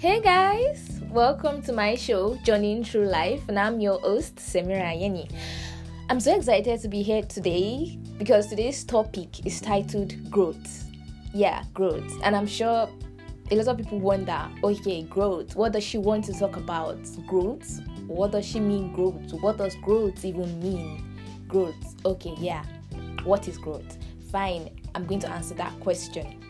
Hey guys, welcome to my show, Journeying Through Life, and I'm your host, Semira Yeni. I'm so excited to be here today because today's topic is titled Growth. Yeah, growth. And I'm sure a lot of people wonder okay, growth. What does she want to talk about? Growth? What does she mean, growth? What does growth even mean? Growth. Okay, yeah. What is growth? Fine, I'm going to answer that question.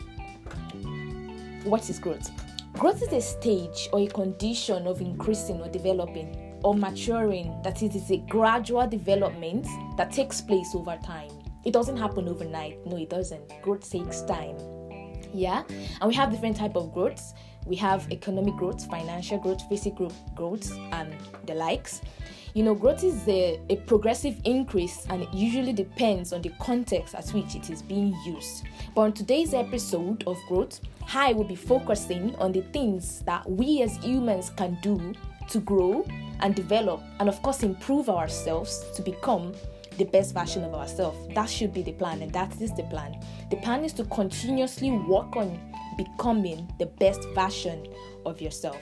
What is growth? Growth is a stage or a condition of increasing or developing or maturing, that it is a gradual development that takes place over time. It doesn't happen overnight. No, it doesn't. Growth takes time. Yeah, and we have different type of growths. We have economic growth, financial growth, physical growth, and the likes. You know, growth is a, a progressive increase and it usually depends on the context at which it is being used. But on today's episode of Growth, I will be focusing on the things that we as humans can do to grow and develop and, of course, improve ourselves to become the best version of ourselves. That should be the plan, and that is the plan. The plan is to continuously work on becoming the best version of yourself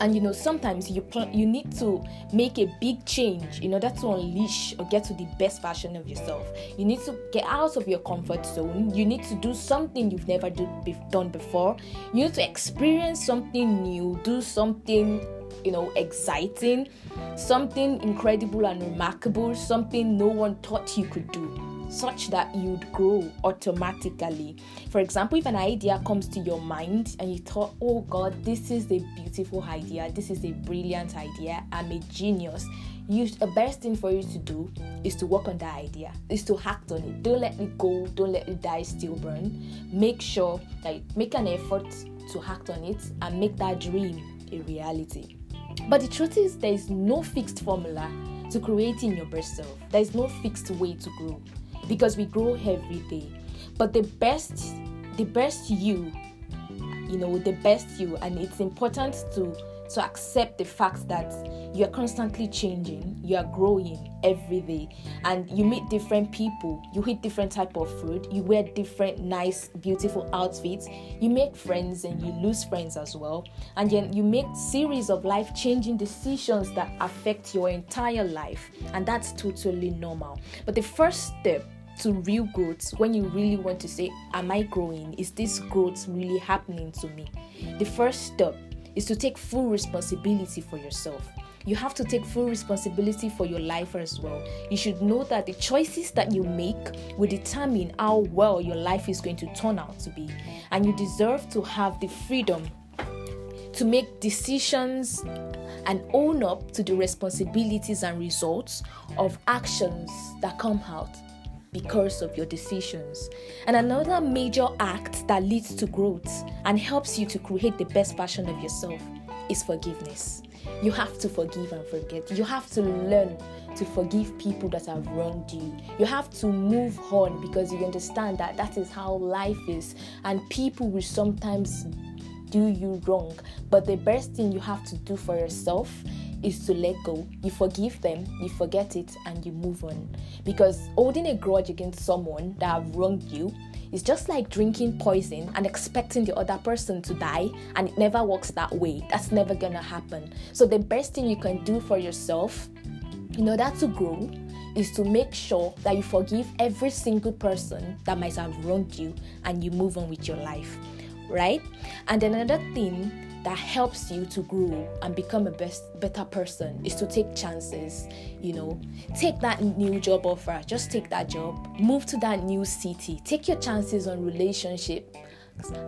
and you know sometimes you pl- you need to make a big change in order to unleash or get to the best version of yourself. You need to get out of your comfort zone. You need to do something you've never do, be- done before. You need to experience something new. Do something you know exciting. Something incredible and remarkable. Something no one thought you could do such that you'd grow automatically. For example, if an idea comes to your mind and you thought, oh God, this is a beautiful idea, this is a brilliant idea, I'm a genius. You, the best thing for you to do is to work on that idea, is to act on it. Don't let it go, don't let it die stillborn. Make sure that you make an effort to act on it and make that dream a reality. But the truth is, there is no fixed formula to creating your best self. There is no fixed way to grow because we grow every day. But the best, the best you, you know, the best you, and it's important to to accept the fact that you are constantly changing, you are growing every day, and you meet different people, you eat different type of food, you wear different nice, beautiful outfits, you make friends and you lose friends as well, and then you make series of life-changing decisions that affect your entire life, and that's totally normal. But the first step to real growth when you really want to say am i growing is this growth really happening to me the first step is to take full responsibility for yourself you have to take full responsibility for your life as well. You should know that the choices that you make will determine how well your life is going to turn out to be. And you deserve to have the freedom to make decisions and own up to the responsibilities and results of actions that come out because of your decisions. And another major act that leads to growth and helps you to create the best version of yourself is forgiveness. You have to forgive and forget. You have to learn to forgive people that have wronged you. You have to move on because you understand that that is how life is, and people will sometimes do you wrong. But the best thing you have to do for yourself is to let go. You forgive them, you forget it, and you move on. Because holding a grudge against someone that have wronged you is just like drinking poison and expecting the other person to die, and it never works that way. That's never gonna happen. So, the best thing you can do for yourself in order to grow is to make sure that you forgive every single person that might have wronged you and you move on with your life, right? And another thing that helps you to grow and become a best better person is to take chances you know. Take that new job offer just take that job. Move to that new city. Take your chances on relationship.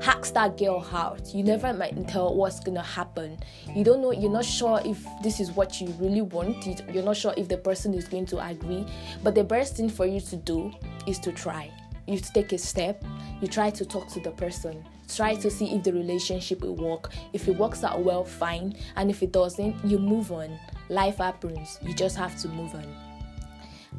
Ask that girl out. You never might tell what's gonna happen. You don't know you're not sure if this is what you really want. You're not sure if the person is going to agree. But the best thing for you to do is to try you take a step you try to talk to the person try to see if the relationship will work. If it works out well fine. And if it doesn't you move on. Life happens. You just have to move on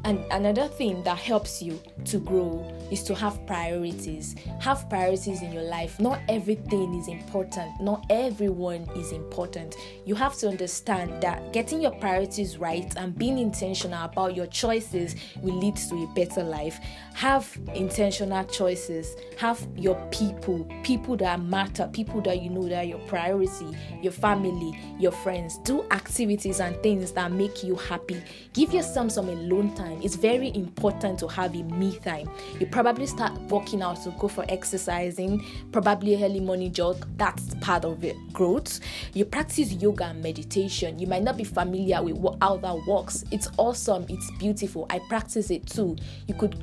And another thing that helps you to grow is to have priorities. Have priorities in your life. Not everything is important, not everyone is important. You have to understand that getting your priorities right and being intentional about your choices will lead to a better life. Have intentional choices. Have your people, people that matter, people that you know that are your priority, your family, your friends. Do activities and things that make you happy. Give yourself some alone time time. It's very important to have a me time. You probably start working out to go for exercising, probably a early morning jog. That's part of it. Growth. You practice yoga and meditation. You might not be familiar with what, how that works. It's awesome. It's beautiful. I practice it too. You could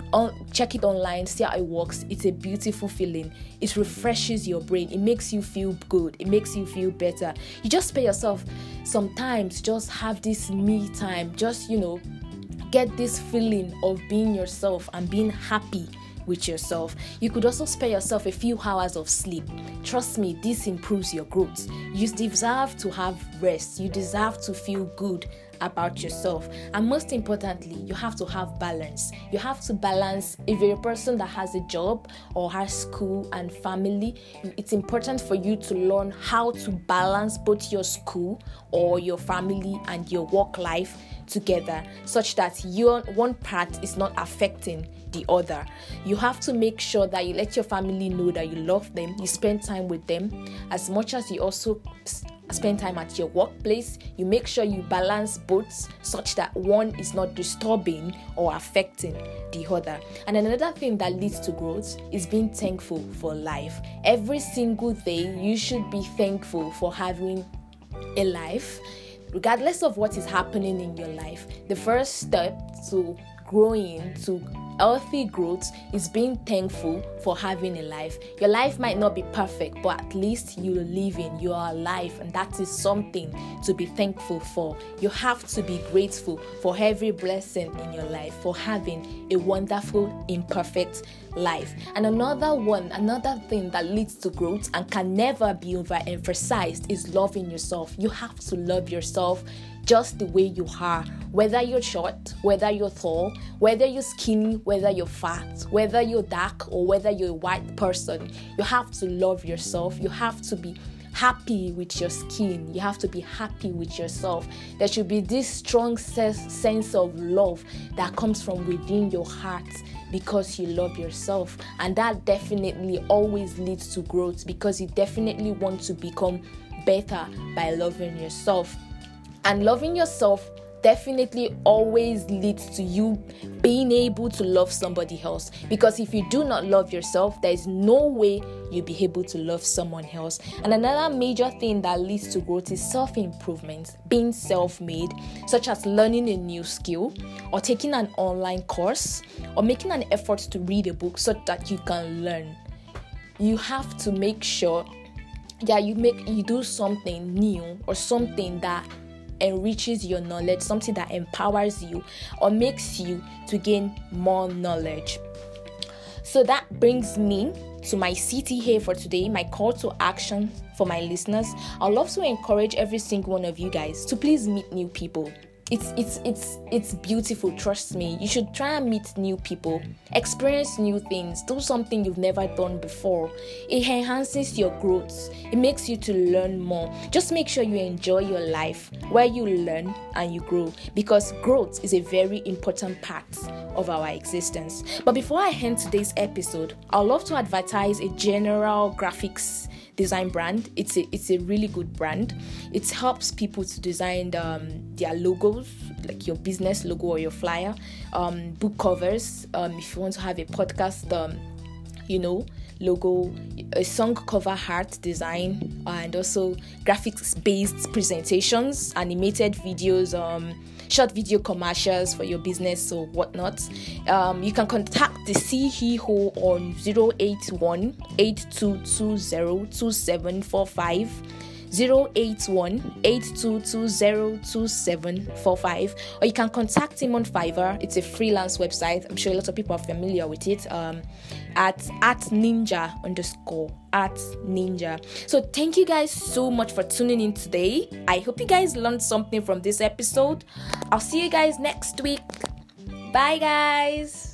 check it online, see how it works. It's a beautiful feeling. It refreshes your brain. It makes you feel good. It makes you feel better. You just pay yourself sometimes just have this me time. Just you know get this feeling of being yourself and being happy with yourself. You could also spare yourself a few hours of sleep. Trust me, this improves your growth. You deserve to have rest, you deserve to feel good about yourself. And most importantly, you have to have balance. You have to balance if you're a person that has a job or has school and family, it's important for you to learn how to balance both your school or your family and your work life together such that your one part is not affecting the other. You have to make sure that you let your family know that you love them, you spend time with them as much as you also spend time at your workplace. You make sure you balance both such that one is not disturbing or affecting the other. And another thing that leads to growth is being thankful for life. Every single day, you should be thankful for having a life regardless of what is happening in your life, the first step to growing to healthy growth is being thankful for having a life. Your life might not be perfect, but at least you're living, you are alive, and that is something to be thankful for. You have to be grateful for every blessing in your life, for having a wonderful, imperfect life. And another one, another thing that leads to growth and can never be overemphasized is loving yourself. You have to love yourself just the way you are, whether you're short, whether you're tall, whether you're skinny, whether you're fat, whether you're dark, or whether you're a white person. You have to love yourself. You have to be happy with your skin. You have to be happy with yourself. There should be this strong sense of love that comes from within your heart because you love yourself. And that definitely always leads to growth because you definitely want to become better by loving yourself. And loving yourself definitely always leads to you being able to love somebody else. Because if you do not love yourself, there is no way you'll be able to love someone else. And another major thing that leads to growth is self improvement, being self made, such as learning a new skill, or taking an online course, or making an effort to read a book so that you can learn. You have to make sure that you make you do something new or something that enriches your knowledge, something that empowers you or makes you to gain more knowledge. So that brings me to my CTA for today, my call to action for my listeners. Love to encourage every single one of you guys to please meet new people it's it's it's it's beautiful trust me. You should try and meet new people experience new things do something you've never done before. It enhances your growth. It makes you to learn more. Just make sure you enjoy your life where you learn and you grow because growth is a very important part of our existence. But before i end today's episode i'd love to advertise a general graphics design brand. It's a it's a really good brand. It helps people to design um, their logos, like your business logo or your flyer, um, book covers. Um, if you want to have a podcast, um, you know, logo, a song cover art design, and also graphics based presentations, animated videos. Um, short video commercials for your business or whatnot, um, you can contact the CEO on 081 8220 2745. 081 82202745 or you can contact him on Fiverr. It's a freelance website. I'm sure a lot of people are familiar with it. Um, at at ninja underscore at ninja. So thank you guys so much for tuning in today. I hope you guys learned something from this episode. I'll see you guys next week. Bye, guys.